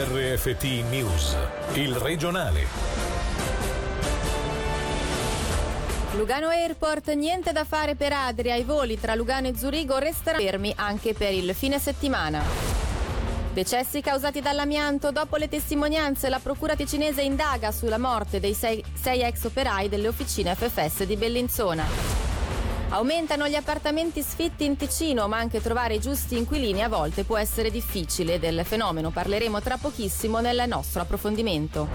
RFT News, il regionale. Lugano Airport, niente da fare per Adria. I voli tra Lugano e Zurigo resteranno fermi anche per il fine settimana. Decessi causati dall'amianto. Dopo le testimonianze, la procura ticinese indaga sulla morte dei sei, sei ex operai delle officine FFS di Bellinzona. Aumentano gli appartamenti sfitti in Ticino, ma anche trovare i giusti inquilini a volte può essere difficile. Del fenomeno parleremo tra pochissimo nel nostro approfondimento.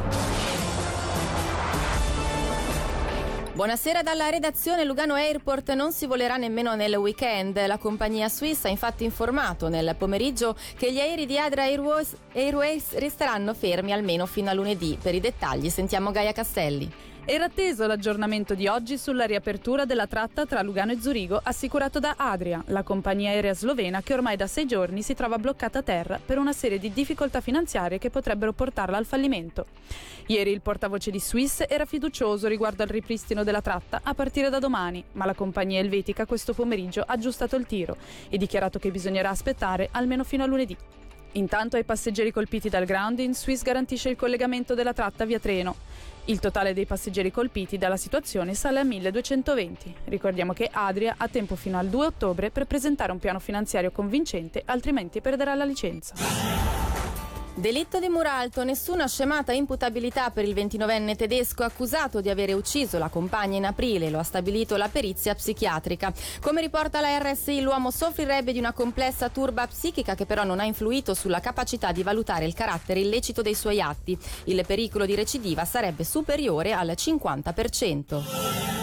Buonasera dalla redazione Lugano Airport non si volerà nemmeno nel weekend. La compagnia Swiss ha infatti informato nel pomeriggio che gli aerei di Adra Airways, Airways resteranno fermi almeno fino a lunedì. Per i dettagli sentiamo Gaia Castelli. Era atteso l'aggiornamento di oggi sulla riapertura della tratta tra Lugano e Zurigo assicurato da Adria, la compagnia aerea slovena che ormai da sei giorni si trova bloccata a terra per una serie di difficoltà finanziarie che potrebbero portarla al fallimento. Ieri il portavoce di Swiss era fiducioso riguardo al ripristino della tratta a partire da domani, ma la compagnia elvetica questo pomeriggio ha aggiustato il tiro e dichiarato che bisognerà aspettare almeno fino a lunedì. Intanto ai passeggeri colpiti dal grounding, Swiss garantisce il collegamento della tratta via treno. Il totale dei passeggeri colpiti dalla situazione sale a 1220. Ricordiamo che Adria ha tempo fino al 2 ottobre per presentare un piano finanziario convincente, altrimenti perderà la licenza. Delitto di Muralto, nessuna scemata imputabilità per il 29enne tedesco accusato di avere ucciso la compagna in aprile, lo ha stabilito la perizia psichiatrica. Come riporta la RSI, l'uomo soffrirebbe di una complessa turba psichica che però non ha influito sulla capacità di valutare il carattere illecito dei suoi atti. Il pericolo di recidiva sarebbe superiore al 50%.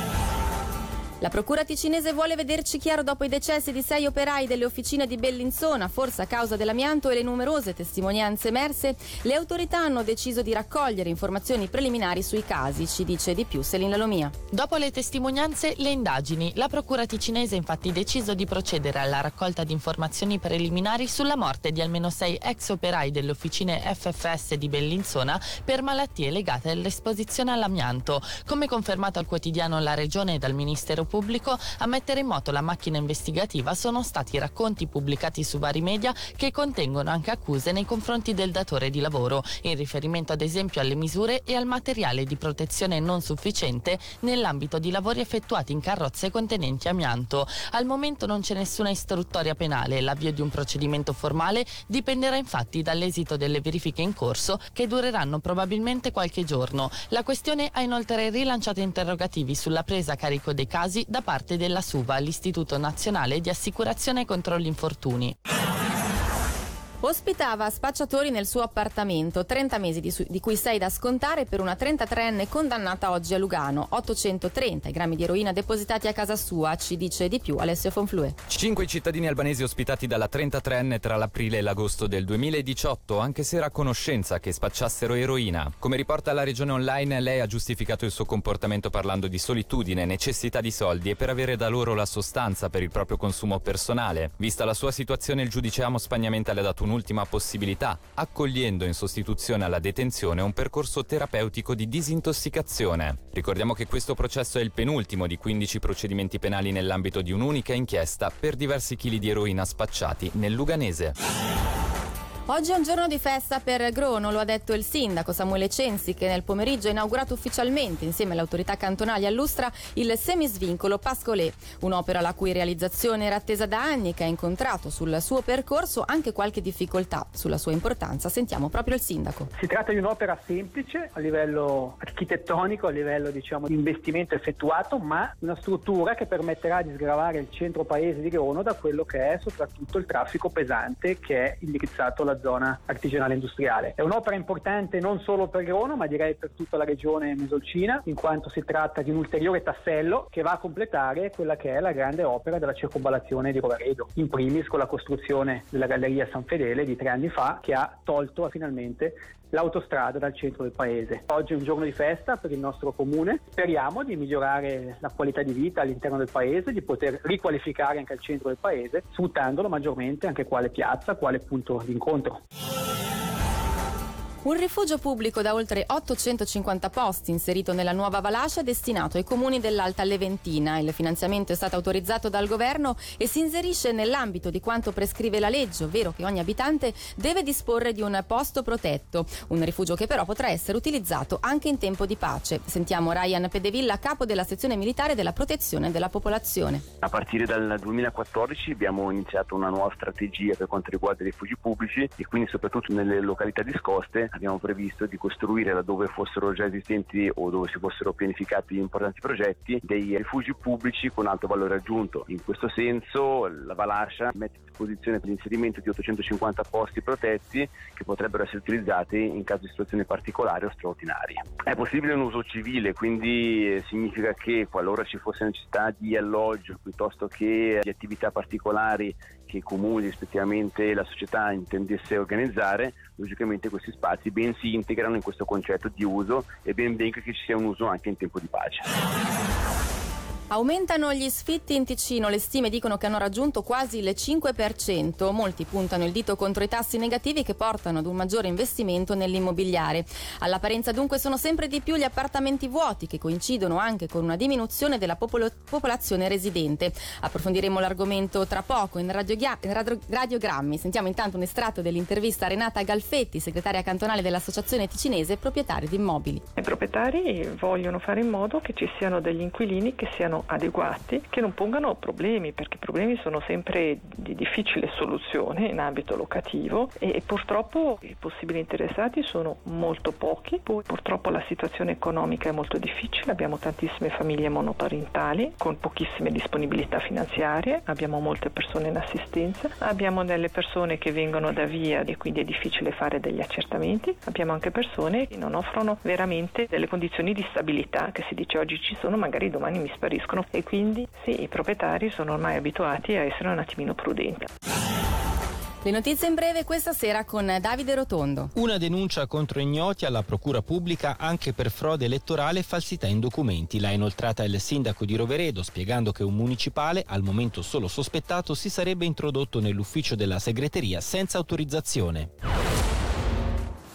La procura ticinese vuole vederci chiaro dopo i decessi di sei operai delle officine di Bellinzona, forse a causa dell'amianto e le numerose testimonianze emerse. Le autorità hanno deciso di raccogliere informazioni preliminari sui casi, ci dice di più Selin Lalomia. Dopo le testimonianze, le indagini. La procura ticinese ha infatti deciso di procedere alla raccolta di informazioni preliminari sulla morte di almeno sei ex operai delle officine FFS di Bellinzona per malattie legate all'esposizione all'amianto. Come confermato al quotidiano La Regione dal Ministero pubblico, a mettere in moto la macchina investigativa sono stati racconti pubblicati su vari media che contengono anche accuse nei confronti del datore di lavoro, in riferimento ad esempio alle misure e al materiale di protezione non sufficiente nell'ambito di lavori effettuati in carrozze contenenti amianto. Al momento non c'è nessuna istruttoria penale, l'avvio di un procedimento formale dipenderà infatti dall'esito delle verifiche in corso che dureranno probabilmente qualche giorno. La questione ha inoltre rilanciato interrogativi sulla presa a carico dei casi da parte della SUVA, l'Istituto Nazionale di Assicurazione contro gli Infortuni. Ospitava spacciatori nel suo appartamento, 30 mesi di, su- di, cui 6 da scontare per una 33enne condannata oggi a Lugano, 830 grammi di eroina depositati a casa sua, ci dice di più Alessio Fonflue. Cinque cittadini albanesi ospitati dalla 33enne tra l'aprile e l'agosto del 2018, anche se era a conoscenza che spacciassero eroina. Come riporta la regione online, lei ha giustificato il suo comportamento parlando di solitudine, necessità di soldi e per avere da loro la sostanza per il proprio consumo personale. Vista la sua situazione, il giudice Amo Spagnamente le ha dato un un'ultima possibilità, accogliendo in sostituzione alla detenzione un percorso terapeutico di disintossicazione. Ricordiamo che questo processo è il penultimo di 15 procedimenti penali nell'ambito di un'unica inchiesta per diversi chili di eroina spacciati nel Luganese. Oggi è un giorno di festa per Grono, lo ha detto il sindaco Samuele Censi che nel pomeriggio ha inaugurato ufficialmente insieme alle autorità cantonali a Lustra il semisvincolo Pascolè, un'opera la cui realizzazione era attesa da anni che ha incontrato sul suo percorso anche qualche difficoltà sulla sua importanza. Sentiamo proprio il sindaco. Si tratta di un'opera semplice a livello architettonico, a livello diciamo, di investimento effettuato, ma una struttura che permetterà di sgravare il centro paese di Grono da quello che è soprattutto il traffico pesante che è indirizzato alla zona artigianale industriale. È un'opera importante non solo per Grono, ma direi per tutta la regione mesolcina, in quanto si tratta di un ulteriore tassello che va a completare quella che è la grande opera della circonvallazione di Roveredo, in primis con la costruzione della Galleria San Fedele di tre anni fa, che ha tolto finalmente l'autostrada dal centro del paese. Oggi è un giorno di festa per il nostro comune, speriamo di migliorare la qualità di vita all'interno del paese, di poter riqualificare anche il centro del paese, sfruttandolo maggiormente anche quale piazza, quale punto di incontro. Un rifugio pubblico da oltre 850 posti inserito nella nuova Valascia destinato ai comuni dell'Alta Leventina. Il finanziamento è stato autorizzato dal governo e si inserisce nell'ambito di quanto prescrive la legge, ovvero che ogni abitante deve disporre di un posto protetto. Un rifugio che però potrà essere utilizzato anche in tempo di pace. Sentiamo Ryan Pedevilla, capo della sezione militare della protezione della popolazione. A partire dal 2014 abbiamo iniziato una nuova strategia per quanto riguarda i rifugi pubblici e quindi soprattutto nelle località discoste abbiamo previsto di costruire laddove fossero già esistenti o dove si fossero pianificati importanti progetti dei rifugi pubblici con alto valore aggiunto. In questo senso la Valascia mette a disposizione l'inserimento di 850 posti protetti che potrebbero essere utilizzati in caso di situazioni particolari o straordinarie. È possibile un uso civile, quindi eh, significa che qualora ci fosse necessità di alloggio piuttosto che di attività particolari che i comuni, rispettivamente la società intendesse organizzare, logicamente questi spazi ben si integrano in questo concetto di uso e ben venga che ci sia un uso anche in tempo di pace. Aumentano gli sfitti in Ticino, le stime dicono che hanno raggiunto quasi il 5%. Molti puntano il dito contro i tassi negativi che portano ad un maggiore investimento nell'immobiliare. All'apparenza dunque sono sempre di più gli appartamenti vuoti che coincidono anche con una diminuzione della popolo- popolazione residente. Approfondiremo l'argomento tra poco in, radiogia- in radio- radiogrammi. Sentiamo intanto un estratto dell'intervista a Renata Galfetti, segretaria cantonale dell'Associazione Ticinese Proprietari di Immobili. I proprietari vogliono fare in modo che ci siano degli inquilini che siano adeguati che non pongano problemi, perché i problemi sono sempre di difficile soluzione in ambito locativo e purtroppo i possibili interessati sono molto pochi. Poi purtroppo la situazione economica è molto difficile, abbiamo tantissime famiglie monoparentali con pochissime disponibilità finanziarie, abbiamo molte persone in assistenza, abbiamo delle persone che vengono da via e quindi è difficile fare degli accertamenti, abbiamo anche persone che non offrono veramente delle condizioni di stabilità che si dice oggi ci sono, magari domani mi spariscono conoscono e quindi sì, i proprietari sono ormai abituati a essere un attimino prudenti. Le notizie in breve questa sera con Davide Rotondo. Una denuncia contro ignoti alla Procura Pubblica anche per frode elettorale e falsità in documenti. L'ha inoltrata il sindaco di Roveredo spiegando che un municipale, al momento solo sospettato, si sarebbe introdotto nell'ufficio della segreteria senza autorizzazione.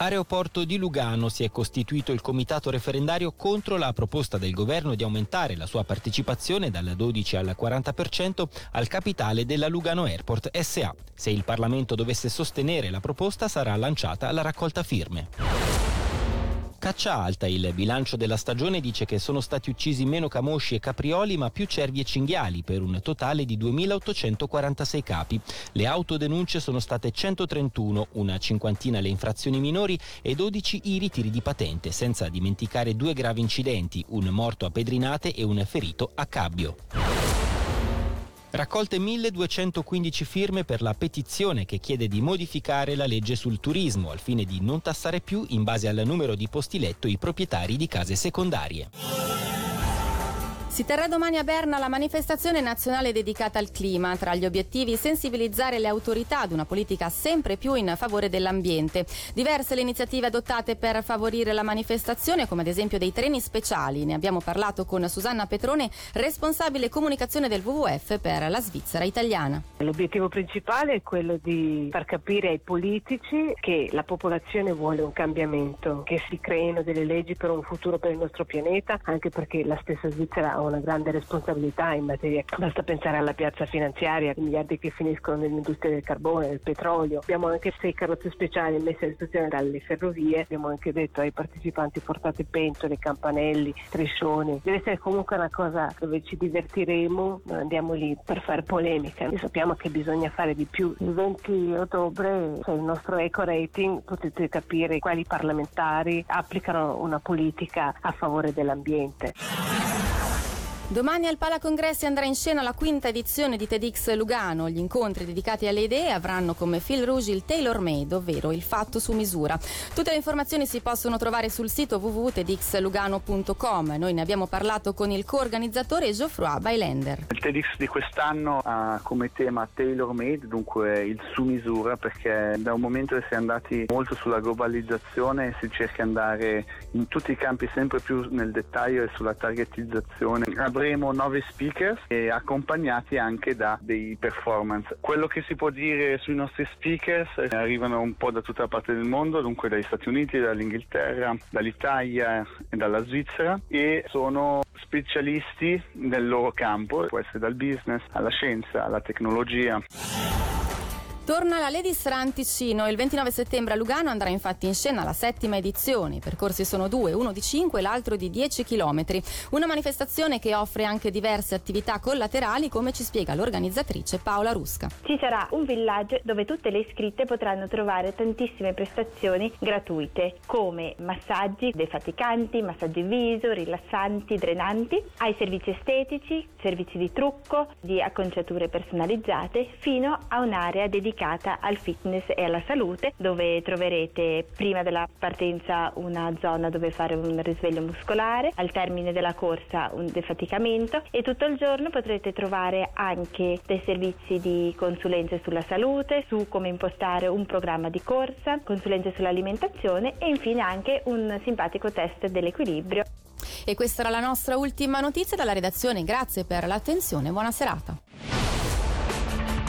Aeroporto di Lugano si è costituito il comitato referendario contro la proposta del governo di aumentare la sua partecipazione dal 12 al 40% al capitale della Lugano Airport SA. Se il Parlamento dovesse sostenere la proposta sarà lanciata la raccolta firme. Caccia alta, il bilancio della stagione dice che sono stati uccisi meno camosci e caprioli ma più cervi e cinghiali per un totale di 2.846 capi. Le autodenunce sono state 131, una cinquantina le infrazioni minori e 12 i ritiri di patente, senza dimenticare due gravi incidenti, un morto a pedrinate e un ferito a cabbio. Raccolte 1215 firme per la petizione che chiede di modificare la legge sul turismo al fine di non tassare più in base al numero di posti letto i proprietari di case secondarie. Si terrà domani a Berna la manifestazione nazionale dedicata al clima. Tra gli obiettivi sensibilizzare le autorità ad una politica sempre più in favore dell'ambiente. Diverse le iniziative adottate per favorire la manifestazione, come ad esempio dei treni speciali. Ne abbiamo parlato con Susanna Petrone, responsabile comunicazione del WWF per la Svizzera italiana. L'obiettivo principale è quello di far capire ai politici che la popolazione vuole un cambiamento, che si creino delle leggi per un futuro per il nostro pianeta, anche perché la stessa Svizzera ha una grande responsabilità in materia. Basta pensare alla piazza finanziaria, i miliardi che finiscono nell'industria del carbone, del petrolio. Abbiamo anche sei carrozze speciali messe a disposizione dalle ferrovie. Abbiamo anche detto ai partecipanti portate pentole, campanelli, striscioni. Deve essere comunque una cosa dove ci divertiremo, non andiamo lì per fare polemica. Noi sappiamo che bisogna fare di più. Il 20 ottobre c'è il nostro eco rating, potete capire quali parlamentari applicano una politica a favore dell'ambiente. Domani al Palacongressi andrà in scena la quinta edizione di TEDx Lugano. Gli incontri dedicati alle idee avranno come fil rouge il tailor made, ovvero il fatto su misura. Tutte le informazioni si possono trovare sul sito www.tedxlugano.com. Noi ne abbiamo parlato con il coorganizzatore Geoffroy Bailender. Il TEDx di quest'anno ha come tema tailor made, dunque il su misura, perché da un momento che si è andati molto sulla globalizzazione si cerca di andare in tutti i campi sempre più nel dettaglio e sulla targetizzazione avremo nove speakers e accompagnati anche da dei performance. Quello che si può dire sui nostri speakers eh, arrivano un po' da tutta la parte del mondo, dunque dagli Stati Uniti, dall'Inghilterra, dall'Italia e dalla Svizzera e sono specialisti nel loro campo, può essere dal business alla scienza, alla tecnologia. Torna la Ladies Run Ticino. Il 29 settembre a Lugano andrà infatti in scena la settima edizione. I percorsi sono due, uno di 5 e l'altro di 10 km. Una manifestazione che offre anche diverse attività collaterali, come ci spiega l'organizzatrice Paola Rusca. Ci sarà un villaggio dove tutte le iscritte potranno trovare tantissime prestazioni gratuite, come massaggi defaticanti, massaggi viso, rilassanti, drenanti, ai servizi estetici, servizi di trucco, di acconciature personalizzate, fino a un'area dedicata dedicata al fitness e alla salute dove troverete prima della partenza una zona dove fare un risveglio muscolare, al termine della corsa un defaticamento e tutto il giorno potrete trovare anche dei servizi di consulenze sulla salute, su come impostare un programma di corsa, consulenze sull'alimentazione e infine anche un simpatico test dell'equilibrio. E questa era la nostra ultima notizia dalla redazione. Grazie per l'attenzione, buona serata